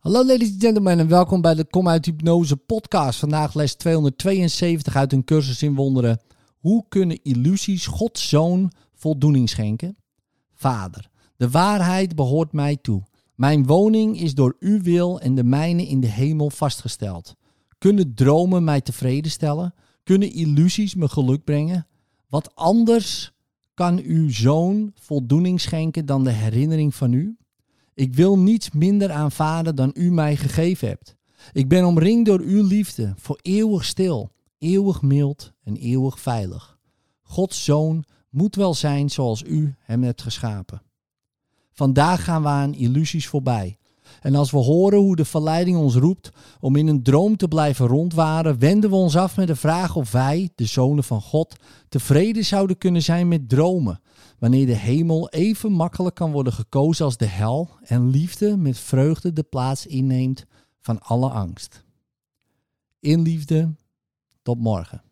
Hallo ladies and gentlemen en welkom bij de Kom uit Hypnose podcast. Vandaag les 272 uit een cursus in wonderen. Hoe kunnen illusies Gods Zoon voldoening schenken? Vader, de waarheid behoort mij toe. Mijn woning is door uw wil en de mijne in de hemel vastgesteld. Kunnen dromen mij tevreden stellen? Kunnen illusies me geluk brengen? Wat anders kan uw zoon voldoening schenken dan de herinnering van u? Ik wil niets minder aanvaarden dan u mij gegeven hebt. Ik ben omringd door uw liefde, voor eeuwig stil, eeuwig mild en eeuwig veilig. Gods zoon moet wel zijn zoals u hem hebt geschapen. Vandaag gaan we aan illusies voorbij. En als we horen hoe de verleiding ons roept om in een droom te blijven rondwaren, wenden we ons af met de vraag of wij, de zonen van God, tevreden zouden kunnen zijn met dromen, wanneer de hemel even makkelijk kan worden gekozen als de hel en liefde met vreugde de plaats inneemt van alle angst. In liefde, tot morgen.